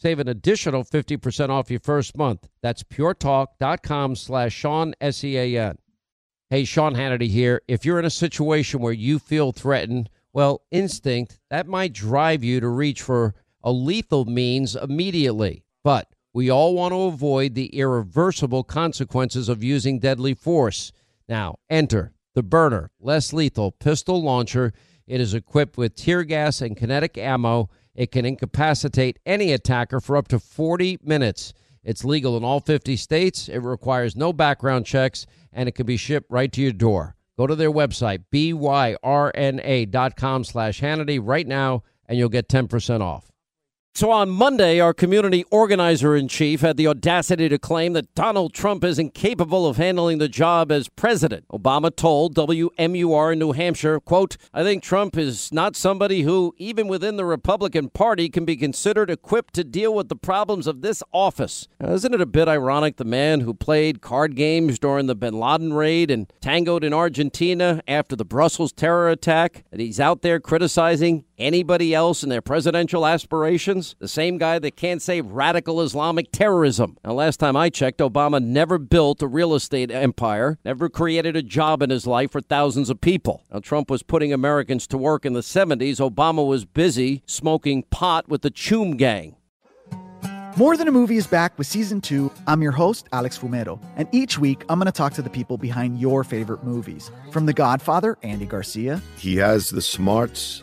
Save an additional 50% off your first month. That's puretalk.com slash Sean, S-E-A-N. Hey, Sean Hannity here. If you're in a situation where you feel threatened, well, instinct, that might drive you to reach for a lethal means immediately. But we all want to avoid the irreversible consequences of using deadly force. Now, enter the Byrna, less lethal pistol launcher. It is equipped with tear gas and kinetic ammo. It can incapacitate any attacker for up to 40 minutes. It's legal in all 50 states. It requires no background checks, and it can be shipped right to your door. Go to their website, byrna.com slash Hannity right now, and you'll get 10% off. So on Monday, our community organizer in chief had the audacity to claim that Donald Trump is incapable of handling the job as president. Obama told WMUR in New Hampshire, quote, I think Trump is not somebody who, even within the Republican Party, can be considered equipped to deal with the problems of this office. Now, isn't it a bit ironic the man who played card games during the bin Laden raid and tangoed in Argentina after the Brussels terror attack, that he's out there criticizing anybody else in their presidential aspirations? The same guy that can't say radical Islamic terrorism. Now, last time I checked, Obama never built a real estate empire, never created a job in his life for thousands of people. Now, Trump was putting Americans to work in the 70s. Obama was busy smoking pot with the Choom Gang. More Than a Movie is back with season two. I'm your host, Alex Fumero, and each week I'm going to talk to the people behind your favorite movies. From The Godfather, Andy Garcia. He has the smarts